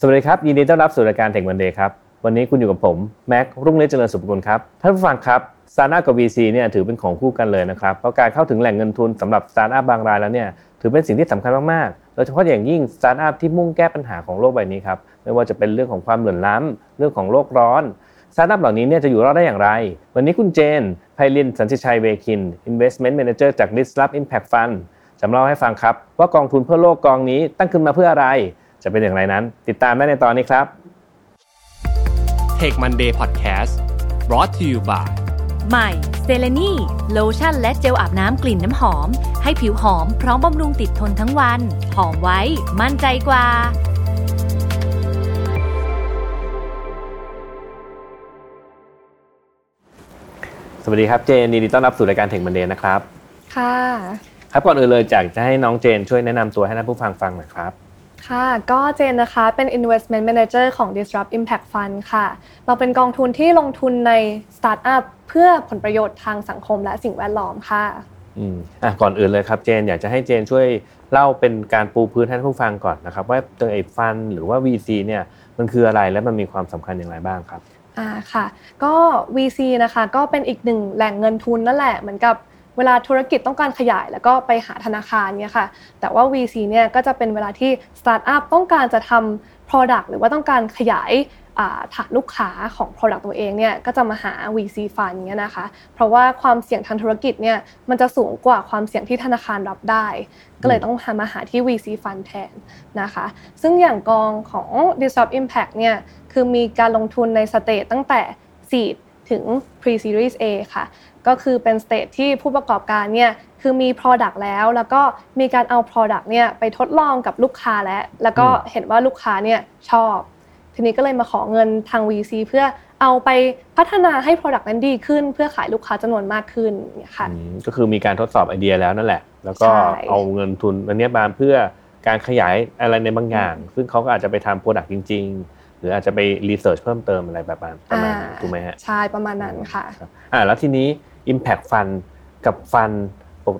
สวัสดีครับ ยินดีต้อนรับสู่รายการ Tech Monday ครับ วันนี้คุณอยู่กับผม แม็กรุ่งเรืองเจริญสุภกุลครับ ท่านผู้ฟังครับสตาร์ทอัพกับ VC เนี่ยถือเป็นของคู่กันเลยนะครับ เพราะการเข้าถึงแหล่งเงินทุนสำหรับสตาร์ทอัพบางรายแล้วเนี่ยถือเป็นสิ่งที่สำคัญมากๆ โดยเฉพาะอย่างยิ่งสตาร์ทอัพที่มุ่งแก้ปัญหาของโลกใบนี้ครับ ไม่ว่าจะเป็นเรื่องของความเหลื่อมล้ำเรื่องของโลกร้อนสตาร์ทอัพเหล่านี้เนี่ยจะอยู่รอดได้อย่างไร วันนี้คุณเจนไพลินสันติชัยเวคิน Investment Manager จาก Disrupt Impact Fund จะเล่าให้ฟังครับว่ากองทุนเพื่อโลกกองนี้ตั้งขึ้นมาเพื่ออะไร จะเป็นอย่างไรนั้น ติดตามได้ในตอนนี้ครับ Tech Monday Podcast brought to you by ใหม่เซเลนีโลชั่นและเจลอาบน้ำกลิ่นน้ำหอม ให้ผิวหอมพร้อมบำรุงติดทนทั้งวัน หอมไว้ มั่นใจกว่าสวัสดีครับเจนยินดีต้อนรับสู่รายการเทคมันเดย์นะครับ ค่ะ ครับก่อนอื่นเลยจากจะให้น้องเจนช่วยแนะนำตัวให้ท่านผู้ฟังฟังหน่อยครับ ค่ะ ก็เจนนะคะ เป็น investment manager ของ Disrupt Impact Fund ค่ะ เราเป็นกองทุนที่ลงทุนในสตาร์ทอัพเพื่อผลประโยชน์ทางสังคมและสิ่งแวดล้อมค่ะอืมอะก่อนอื่นเลยครับเจนอยากจะให้เจนช่วยเล่าเป็นการปูพื้นให้ท่านผู้ฟังก่อนนะครับ ว่าตัวไอ้ฟันหรือว่า VC เนี่ยมันคืออะไรและมันมีความสำคัญอย่างไรบ้างครับอ่าค่ะ ก็ VC นะคะก็เป็นอีกหนึ่งแหล่งเงินทุนนั่นแหละเหมือนกับ เวลาธุรกิจต้องการขยาย แล้วก็ไปหาธนาคารเนี่ยค่ะ แต่ว่า VC เนี่ยก็จะเป็นเวลาที่สตาร์ทอัพต้องการจะทำ Product หรือว่าต้องการขยายฐานลูกค้าของ Product ตัวเองเนี่ยก็จะมาหา VC Fund เนี่ยนะคะ เพราะว่าความเสี่ยงทางธุรกิจเนี่ยมันจะสูงกว่าความเสี่ยงที่ธนาคารรับได้ ก็เลยต้องหามาหาที่ VC Fund แทนนะคะ ซึ่งอย่างกองของ Disrupt Impact เนี่ยคือมีการลงทุนใน stage ตั้งแต่ Seed ถึง Pre-Series A ค่ะ ก็คือเป็น stage ที่ผู้ประกอบการเนี่ยคือมี Product แล้ว แล้วก็มีการเอา Product เนี่ยไปทดลองกับลูกค้าแล้ว แล้วก็เห็นว่าลูกค้าเนี่ยชอบ ทีนี้ก็เลยมาขอเงินทาง VC เพื่อเอาไปพัฒนาให้ Product นั้นดีขึ้น เพื่อขายลูกค้าจำนวนมากขึ้นเนี่ยค่ะอืมก็คือมีการทดสอบไอเดียแล้วนั่นแหละ แล้วก็ใช่เอาเงินทุนอันเนี้ยมาเพื่อการขยายอะไรในบางอย่าง ซึ่งเขาก็อาจจะไปทำ product จริง ๆ หรืออาจจะไป research เพิ่มเติมอะไรแบบนั้นประมาณนั้นถูกไหมฮะใช่ประมาณนั้นค่ะรับอ่าแล้วทีนี้ Impact Fund กับ Fund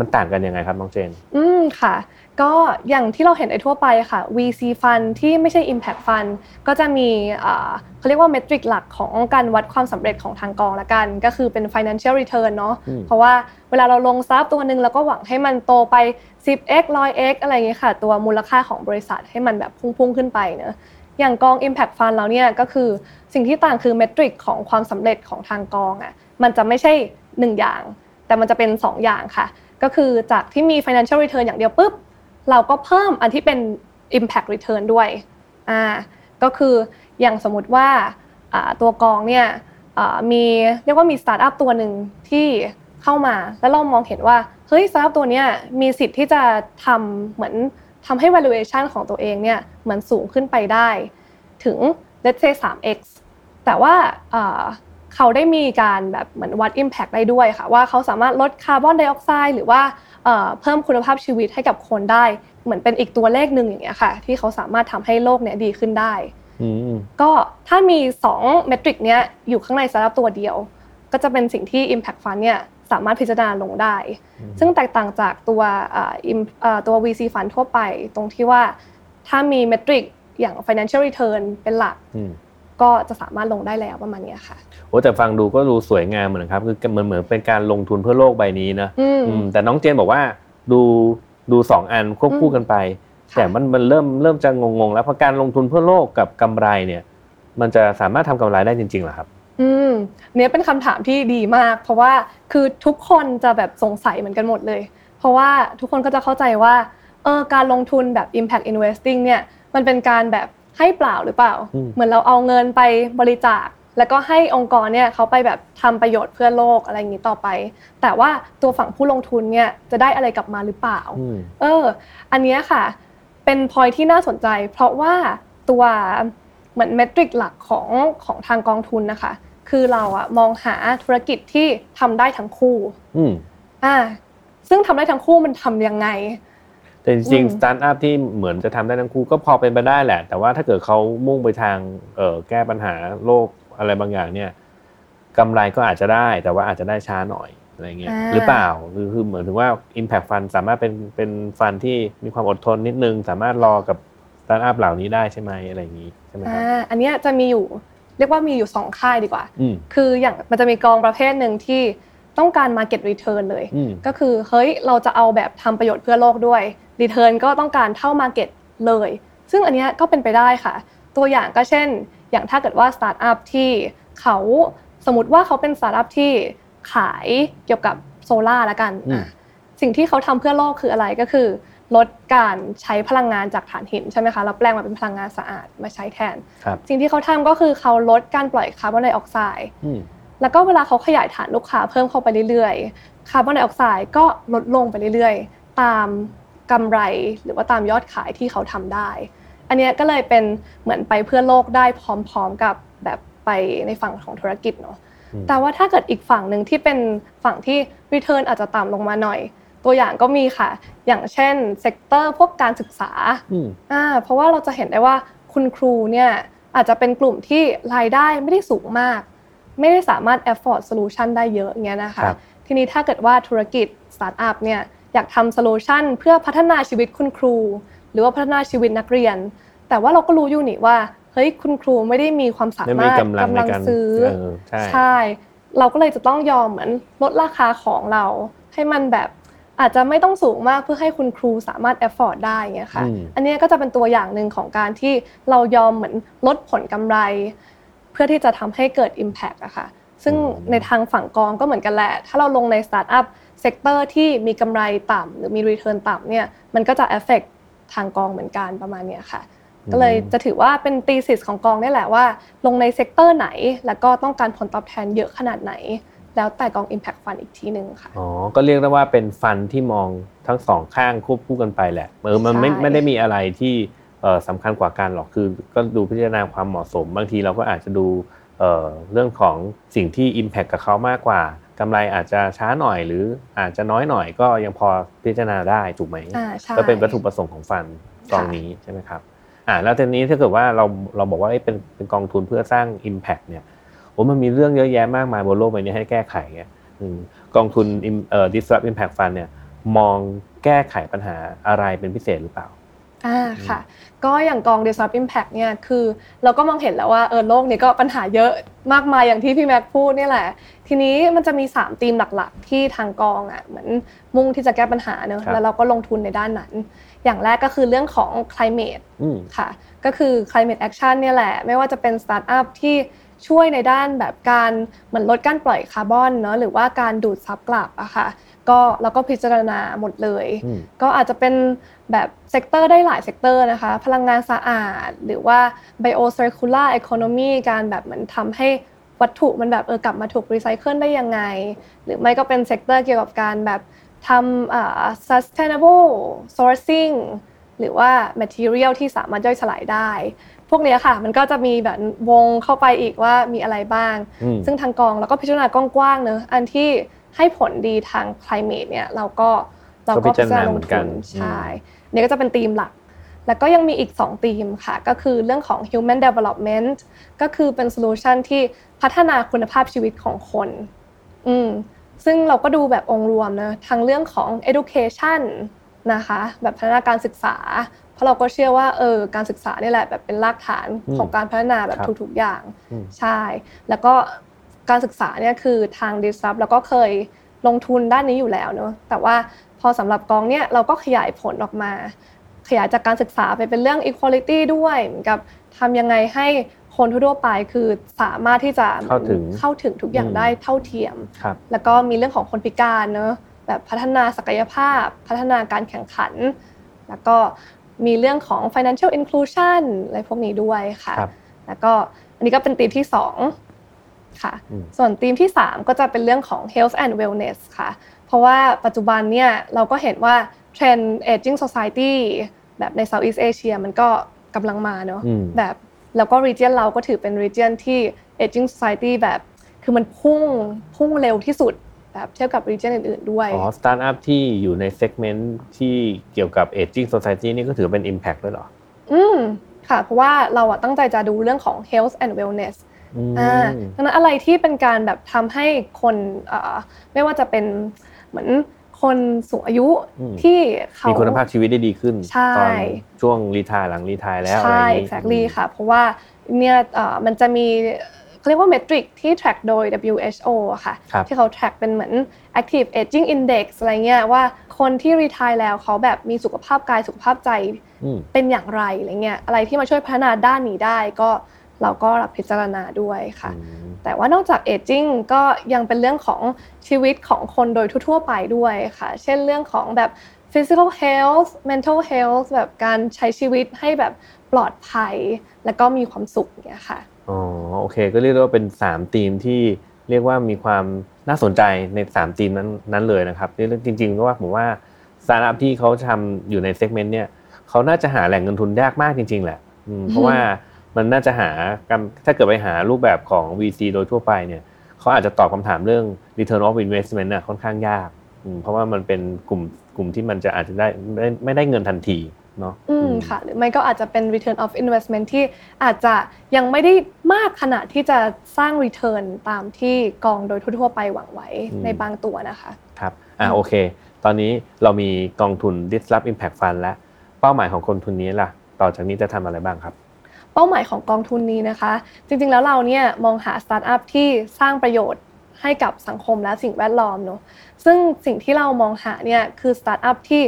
มันต่างกันยังไงครับน้องเจน อืมค่ะ ก็อย่างที่เราเห็นในทั่วไปค่ะ VC Fund ที่ไม่ใช่ Impact Fund ก็จะมีอ่าเขาเรียกว่า metric หลักของการวัดความสำเร็จของทางกองละกัน ก็คือเป็น financial return เนาะอืมเพราะว่าเวลาเราลงทรัพย์ตัวหนึ่งเราก็หวังให้มันโตไป 10x 100x อะไรอย่างเงี้ยค่ะ ตัวมูลค่าของบริษัทให้มันแบบพุ่งๆขึ้นไปเนอะ อย่างกอง Impact Fund เราเนี่ยก็คือสิ่งที่ต่างคือเมทริกของความสำเร็จของทางกองอะมันจะไม่ใช่หนึ่งอย่าง แต่มันจะเป็นสองอย่างค่ะ ก็คือจากที่มี financial return อย่างเดียวปุ๊บเราก็เพิ่มอันที่เป็น impact return ด้วยอ่าก็คืออย่างสมมติว่าตัวกองเนี่ยมีเรียกว่ามีสตาร์ทอัพตัวหนึ่งที่เข้ามาแล้วเรามองเห็นว่าเฮ้ยสตาร์ทอัพตัวเนี้ยมีสิทธิ์ที่จะทำเหมือน ทำให้ valuation ของตัวเองเนี่ยเหมือนสูงขึ้นไปได้ถึง let's say 3x แต่ว่าอ่าเขาได้มีการแบบเหมือนวัด Impact ได้ด้วยค่ะว่าเขาสามารถลดคาร์บอนไดออกไซด์หรือว่าเอ่อเพิ่มคุณภาพชีวิตให้กับคนได้ เหมือนเป็นอีกตัวเลขหนึ่งอย่างเงี้ยค่ะ ที่เขาสามารถทำให้โลกเนี้ยดีขึ้นได้อืมก็ถ้ามี2 metric เนี้ยอยู่ข้างในสตาร์ทอัพตัวเดียว ก็จะเป็นสิ่งที่ Impact Fund เนี่ย สามารถพิจารณาลงได้ ซึ่งแตกต่างจากตัวอ่า im- อ่าตัว VC Fund ทั่วไป ตรงที่ว่าถ้ามี metric อย่าง financial return เป็นหลักอืมก็จะสามารถลงได้แล้วประมาณเนี้ยค่ะโอ้แต่ฟังดูก็ดูสวยงามเหมือนกันครับคือเหมือนเหมือนเป็นการลงทุนเพื่อโลกใบนี้นะอืมอืมแต่น้องเจนบอกว่าดูดูสองอันควบคู่กันไปค่ะแต่มันมันเริ่มเริ่มจะงงๆ แล้วเพราะการลงทุนเพื่อโลกกับกำไรเนี่ย มันจะสามารถทำกำไรได้จริงๆเหรอครับ อืมเนี่ยเป็นคำถามที่ดีมาก เพราะว่าคือทุกคนจะแบบสงสัยเหมือนกันหมดเลย เพราะว่าทุกคนก็จะเข้าใจว่าเออการลงทุนแบบ impact investing เนี่ยมันเป็นการแบบให้เปล่าหรือเปล่าอืมเหมือนเราเอาเงินไปบริจาค แล้วก็ให้องค์กรเนี่ยเขาไปแบบทำประโยชน์เพื่อโลกอะไรอย่างนี้ต่อไป แต่ว่าตัวฝั่งผู้ลงทุนเนี่ยจะได้อะไรกลับมาหรือเปล่าอืมเออ อันเนี้ยค่ะ เป็นพอยที่น่าสนใจ เพราะว่าตัวเหมือนเมทริกหลักของของทางกองทุนนะคะ คือเราอะมองหาธุรกิจที่ทำได้ทั้งคู่อืมอ่า ซึ่งทำได้ทั้งคู่มันทำยังไง แต่จริงอืมๆสตาร์ทอัพที่เหมือนจะทำได้ทั้งคู่ก็พอเป็นไปได้แหละ แต่ว่าถ้าเกิดเขามุ่งไปทางเอ่อแก้ปัญหาโลกอะไรบางอย่างเนี่ยกำไรก็อาจจะได้ แต่ว่าอาจจะได้ช้าหน่อยอะไรเงี้ยอ่าหรือเปล่าคือคือเหมือนถึงว่า Impact Fund สามารถเป็นเป็นฟันที่มีความอดทนนิดนึง สามารถรอกับสตาร์ทอัพเหล่านี้ได้ใช่ไหมอะไรอย่างนี้ใช่ไหมครับอ่าอันเนี้ยจะมีอยู่ เรียกว่ามีอยู่สองค่ายดีกว่าอืมคืออย่างมันจะมีกองประเภทหนึ่งที่ต้องการ Market Return เลยอืมก็คือเฮ้ยเราจะเอาแบบทำประโยชน์เพื่อโลกด้วย Return ก็ต้องการเท่า Market เลย ซึ่งอันเนี้ยก็เป็นไปได้ค่ะ ตัวอย่างก็เช่น อย่างถ้าเกิดว่าสตาร์ทอัพที่เขาสมมติว่าเขาเป็นสตาร์ทอัพที่ขายเกี่ยวกับโซล่าละกันอืมอะสิ่งที่เขาทำเพื่อโลกคืออะไรก็คือ ลดการใช้พลังงานจากถ่านหินใช่ไหมคะแล้วแปลงมาเป็นพลังงานสะอาดมาใช้แทนครับสิ่งที่เขาทำก็คือเขาลดการปล่อยคาร์บอนไดออกไซด์อืมแล้วก็เวลาเขาขยายฐานลูกค้าเพิ่มเข้าไปเรื่อยๆ คาร์บอนไดออกไซด์ก็ลดลงไปเรื่อยๆ ตามกำไรหรือว่าตามยอดขายที่เขาทำได้ อันเนี้ยก็เลยเป็นเหมือนไปเพื่อโลกได้พร้อม ๆกับแบบไปในฝั่งของธุรกิจเนาะอืมแต่ว่าถ้าเกิดอีกฝั่งหนึ่งที่เป็นฝั่งที่ return อาจจะต่ำลงมาหน่อย ตัวอย่างก็มีค่ะ อย่างเช่น sector พวกการศึกษาอืมอ่าเพราะว่าเราจะเห็นได้ว่าคุณครูเนี่ยอาจจะเป็นกลุ่มที่รายได้ไม่ได้สูงมาก ไม่ได้สามารถ afford solution ได้เยอะอย่างเงี้ยนะคะครับทีนี้ถ้าเกิดว่าธุรกิจสตาร์ทอัพเนี่ยอยากทำ solution เพื่อพัฒนาชีวิตคุณครู หรือว่าพัฒนาชีวิตนักเรียน แต่ว่าเราก็รู้อยู่นี่ว่าเฮ้ยคุณครูไม่ได้มีความสามารถไม่มีกำลังในการซื้อเออใช่ใช่ เราก็เลยจะต้องยอมเหมือนลดราคาของเราให้มันแบบ อาจจะไม่ต้องสูงมากเพื่อให้คุณครูสามารถ afford ได้เงี้ยค่ะอืมอันเนี้ยก็จะเป็นตัวอย่างหนึ่งของการที่เรายอมเหมือนลดผลกำไร เพื่อที่จะทำให้เกิด Impact อะค่ะ ซึ่งในทางฝั่งกองก็เหมือนกันแหละ ถ้าเราลงในสตาร์ทอัพ sector ที่มีกำไรต่ำหรือมี Return ต่ำเนี่ย มันก็จะ affect ทางกองเหมือนกันประมาณเนี้ยค่ะ ก็เลยจะถือว่าเป็น thesis ของกองนี่แหละว่า ลงใน sector ไหน แล้วก็ต้องการผลตอบแทนเยอะขนาดไหน แล้วแต่กอง Impact Fund อีกทีหนึ่งค่ะ อ๋อ ก็เรียกได้ว่าเป็น fund ที่มองทั้งสองข้างควบคู่กันไปแหละเออมันไม่ใช่ไม่ได้มีอะไรที่เอ่อสำคัญกว่ากันหรอกคือ ก็ดูพิจารณาความเหมาะสม บางทีเราก็อาจจะดูเอ่อเรื่องของสิ่งที่ Impact กับเขามากกว่ากำไรอาจจะช้าหน่อยหรืออาจจะน้อยหน่อยก็ยังพอพิจารณาได้ถูกไหมอ่าใช่ก็เป็นวัตถุประสงค์ของฟันกองนี้ใช่ไหมครับอ่าแล้วทีนี้ถ้าเกิดว่าเราเราบอกว่าเอ้ยเป็นเป็นกองทุนเพื่อสร้าง Impact เนี่ย โอ้มันมีเรื่องเยอะแยะมากมายบนโลกใบนี้ให้แก้ไขไงอืมกองทุน Im- เอ่อ disrupt impact fund เนี่ยมองแก้ไขปัญหาอะไรเป็นพิเศษหรือเปล่าอ่าค่ะ ก็อย่างกอง Disrupt Impact เนี่ยคือเราก็มองเห็นแล้วว่าเออโลกนี้ก็ปัญหาเยอะมากมายอย่างที่พี่แม็กพูดเนี่ยแหละ ทีนี้มันจะมี 3 ธีมหลักๆ ที่ทางกองอะเหมือนมุ่งที่จะแก้ปัญหาเนอะครับแล้วเราก็ลงทุนในด้านนั้น อย่างแรกก็คือเรื่องของ climate อืมค่ะ ก็คือ climate action เนี่ยแหละ ไม่ว่าจะเป็นสตาร์ทอัพที่ ช่วยในด้านแบบการเหมือนลดการปล่อยคาร์บอนเนาะหรือว่าการดูดซับกลับอะค่ะก็เราก็พิจารณาหมดเลยอืมก็อาจจะเป็นแบบ sector ได้หลาย sector นะคะ พลังงานสะอาด หรือว่า biocircular economy การแบบเหมือนทำให้วัตถุมันแบบเออกลับมาถูกรีไซเคิลได้ยังไง หรือไม่ก็เป็น sector เกี่ยวกับการแบบทำอ่า sustainable sourcing หรือว่า material ที่สามารถย่อยสลายได้ พวกเนี้ยค่ะ มันก็จะมีแบบวงเข้าไปอีกว่ามีอะไรบ้างอืมซึ่งทางกองเราก็พิจารณากว้างๆเนอะอันที่ให้ผลดีทาง climate เนี่ยเราก็เราก็ก็พิจารณาเหมือนกันใช่นี่ก็จะเป็นธีมหลัก แล้วก็ยังมีอีก2ธีมค่ะ ก็คือเรื่องของ human development ก็คือเป็น solution ที่พัฒนาคุณภาพชีวิตของคน อืมซึ่งเราก็ดูแบบองค์รวมนะทั้งเรื่องของ education นะคะแบบพัฒนาการศึกษา เพราะเราก็เชื่อว่าเออการศึกษานี่แหละแบบเป็นรากฐานอืมของการพัฒนาแบบครับทุกๆอย่างอืมใช่ แล้วก็การศึกษาเนี่ยคือทาง Disrupt แล้วก็เคยลงทุนด้านนี้อยู่แล้วเนอะแต่ว่าพอสำหรับกองเนี่ยเราก็ขยายผลออกมา ขยายจากการศึกษาไปเป็นเรื่อง equality ด้วยเหมือนกับทำยังไงให้คนทั่วๆไปคือสามารถที่จะเข้าถึงเข้าถึงทุกอย่างอืมได้เท่าเทียมครับแล้วก็มีเรื่องของคนพิการเนอะ แบบพัฒนาศักยภาพ พัฒนาการแข่งขัน แล้วก็มีเรื่องของ financial inclusion อะไรพวกนี้ด้วยค่ะครับแล้วก็อันนี้ก็เป็นธีมที่สองค่ะอืมส่วนธีมที่3ก็จะเป็นเรื่องของ health and wellness ค่ะ เพราะว่าปัจจุบันเนี่ยเราก็เห็นว่าเทรนด์ aging society แบบใน Southeast Asia มันก็กำลังมาเนอะอืมแบบแล้วก็ region เราก็ถือเป็น region ที่ aging society แบบคือมันพุ่งพุ่งเร็วที่สุด แบบเทียบกับ region อื่นๆด้วย อ๋อ สตาร์ทอัพที่อยู่ใน segment ที่เกี่ยวกับ aging society นี่ก็ถือเป็น impact ด้วยเหรอ อืม ค่ะ เพราะว่าเราอะตั้งใจจะดูเรื่องของ health and wellness อืมอ่าดังนั้นอะไรที่เป็นการแบบทำให้คนเอ่อไม่ว่าจะเป็นเหมือนคนสูงอายุอืมที่เขามีมีคุณภาพชีวิตได้ดีขึ้นใช่ตอนช่วง retire หลัง retire แล้วอะไรอใช่ย่างนี้ exactly ค่ะ เพราะว่าเนี่ยเอ่อมันจะมี เขาเรียกว่าเมทริกที่ track โดย WHO อะค่ะครับที่เขา track เป็นเหมือน active aging index อะไรเงี้ยว่าคนที่ retire แล้วเขาแบบมีสุขภาพกายสุขภาพใจอืมเป็นอย่างไรอะไรเงี้ยอะไรที่มาช่วยพัฒนาด้านนี้ได้ก็ เราก็รับพิจารณาด้วยค่ะอืมแต่ว่านอกจาก aging ก็ยังเป็นเรื่องของชีวิตของคนโดยทั่วๆไปด้วยค่ะ เช่นเรื่องของแบบ physical health mental health แบบการใช้ชีวิตให้แบบปลอดภัย แล้วก็มีความสุขอย่างเงี้ยค่ะอ๋อโอเค ก็เรียกได้ว่าเป็น3ธีมที่เรียกว่ามีความน่าสนใจใน3ธีมนั้นนั้นเลยนะครับเรื่องจริงๆก็ว่าผมว่าสตาร์ทอัพที่เขาทำอยู่ในเซกเมนต์เนี่ยเขาน่าจะหาแหล่งเงินทุนยากมากจริง ๆ แหละอืมเพราะว่า มันน่าจะหาการถ้าเกิดไปหารูปแบบของ VC โดยทั่วไปเนี่ยเขาอาจจะตอบคำถามเรื่อง return of investment น่ะค่อนข้างยากอืมเพราะว่ามันเป็นกลุ่มกลุ่มที่มันจะอาจจะได้ไม่ไม่ได้เงินทันทีเนาะอืมค่ะหรือไม่ก็อาจจะเป็น return of investment ที่อาจจะยังไม่ได้มากขนาดที่จะสร้าง return ตามที่กองโดยทั่วๆไปหวังไว้อืมในบางตัวนะคะครับอ่าโอเค ตอนนี้เรามีกองทุน Disrupt Impact Fund แล้ว เป้าหมายของคนทุนนี้ล่ะ ต่อจากนี้จะทำอะไรบ้างครับ เป้าหมายของกองทุนนี้นะคะ จริงๆแล้วเราเนี่ยมองหาสตาร์ทอัพที่สร้างประโยชน์ให้กับสังคมและสิ่งแวดล้อมเนอะซึ่งสิ่งที่เรามองหาเนี่ยคือสตาร์ทอัพที่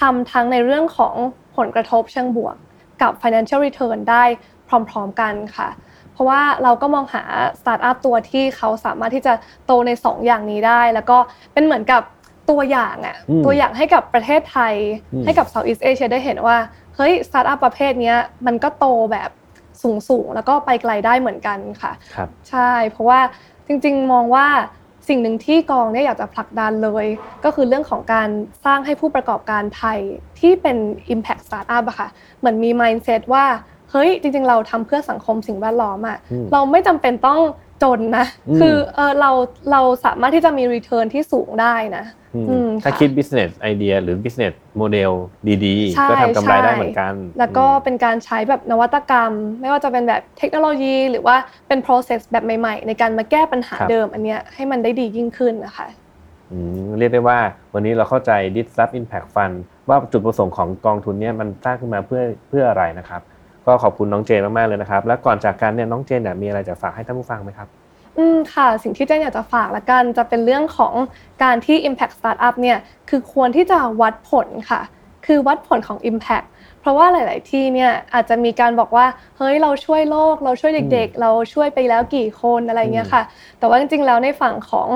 ทำทั้งในเรื่องของผลกระทบเชิงบวก กับ financial return ได้พร้อมๆกันค่ะ เพราะว่าเราก็มองหาสตาร์ทอัพตัวที่เขาสามารถที่จะโตใน 2 อย่างนี้ได้ แล้วก็เป็นเหมือนกับตัวอย่างอะอืมตัวอย่างให้กับประเทศไทยอืมให้กับ Southeast Asia ได้เห็นว่า เฮ้ยสตาร์ทอัพประเภทเนี้ยมันก็โตแบบ สูงๆแล้วก็ไปไกลได้เหมือนกันค่ะครับใช่ เพราะว่าจริงๆ มองว่าสิ่งหนึ่งที่กองเนี่ยอยากจะผลักดันเลย ก็คือเรื่องของการสร้างให้ผู้ประกอบการไทยที่เป็น Impact Startup อะค่ะเหมือนมี mindset ว่าเฮ้ยจริงๆ เราทำเพื่อสังคมสิ่งแวดล้อมอะอืมเราไม่จำเป็นต้อง จนนะอืมคือเออเราเราสามารถที่จะมี return ที่สูงได้นะอืมอืมถ้าค่ะคิด business idea หรือ business model ดีใช่ๆก็ทำกำไรได้ใช่เหมือนกัน แล้วก็อืมเป็นการใช้แบบนวัตกรรม ไม่ว่าจะเป็นแบบเทคโนโลยี หรือว่าเป็น process แบบใหม่ๆ ในการมาแก้ปัญหาครับเดิมอันเนี้ยให้มันได้ดียิ่งขึ้นนะคะอืมเรียกได้ว่าวันนี้เราเข้าใจ Disrupt Impact Fund ว่าจุดประสงค์ของกองทุนเนี้มันสร้างขึ้นมาเพื่อเพื่ออะไรนะครับ ก็ขอบคุณน้องเจนมากๆเลยนะครับ และก่อนจากกันเนี่ยน้องเจนเนี่ยมีอะไรจะฝากให้ท่านผู้ฟังไหมครับอืมค่ะสิ่งที่เจนอยากจะฝากละกันจะเป็นเรื่องของการที่ Impact Startup เนี่ยคือควรที่จะวัดผลค่ะ คือวัดผลของ Impact เพราะว่าหลาย ๆ ที่เนี่ยอาจจะมีการบอกว่าเฮ้ยเราช่วยโลก เราช่วยเด็ก ๆ เราช่วยไปแล้วกี่คนอะไรเงี้ยค่ะ แต่ว่าจริง ๆ แล้วในฝั่งของ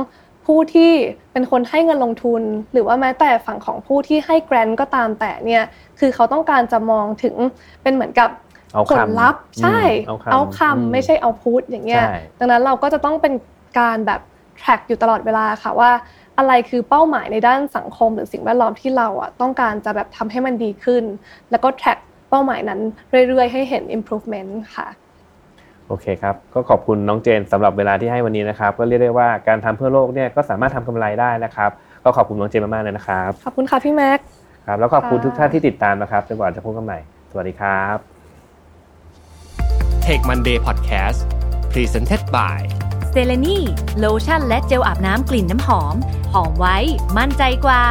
ผู้ที่เป็นคนให้เงินลงทุน หรือว่าแม้แต่ฝั่งของผู้ที่ให้แกรนก็ตามแต่เนี่ยคือเขาต้องการจะมองถึงเป็นเหมือนกับ เอาผคำลลัพธ์ใช่อืมเอาคำเอาคำอืมไม่ใช่เอาพูดอย่างเงี้ยใช่ดังนั้นเราก็จะต้องเป็นการแบบ track อยู่ตลอดเวลาค่ะว่า อะไรคือเป้าหมายในด้านสังคมหรือสิ่งแวดล้อมที่เราอะต้องการจะแบบทำให้มันดีขึ้น แล้วก็ track เป้าหมายนั้นเรื่อยๆ ให้เห็น improvement ค่ะโอเคครับ ก็ขอบคุณน้องเจนสำหรับเวลาที่ให้วันนี้นะครับ ก็เรียกได้ว่าการทำเพื่อโลกเนี่ยก็สามารถทำกำไรได้นะครับ ก็ขอบคุณน้องเจนมากๆเลยนะครับ ขอบคุณค่ะพี่แม็กครับแล้วขอบคุณค่ะทุกท่านที่ติดตามนะครับจนกว่าจะพบกันใหม่ สวัสดีครับ Tech Monday Podcast Presented by เซเลนีโลชั่นและเจลอาบน้ำกลิ่นน้ำหอม หอมไว้ มั่นใจกว่า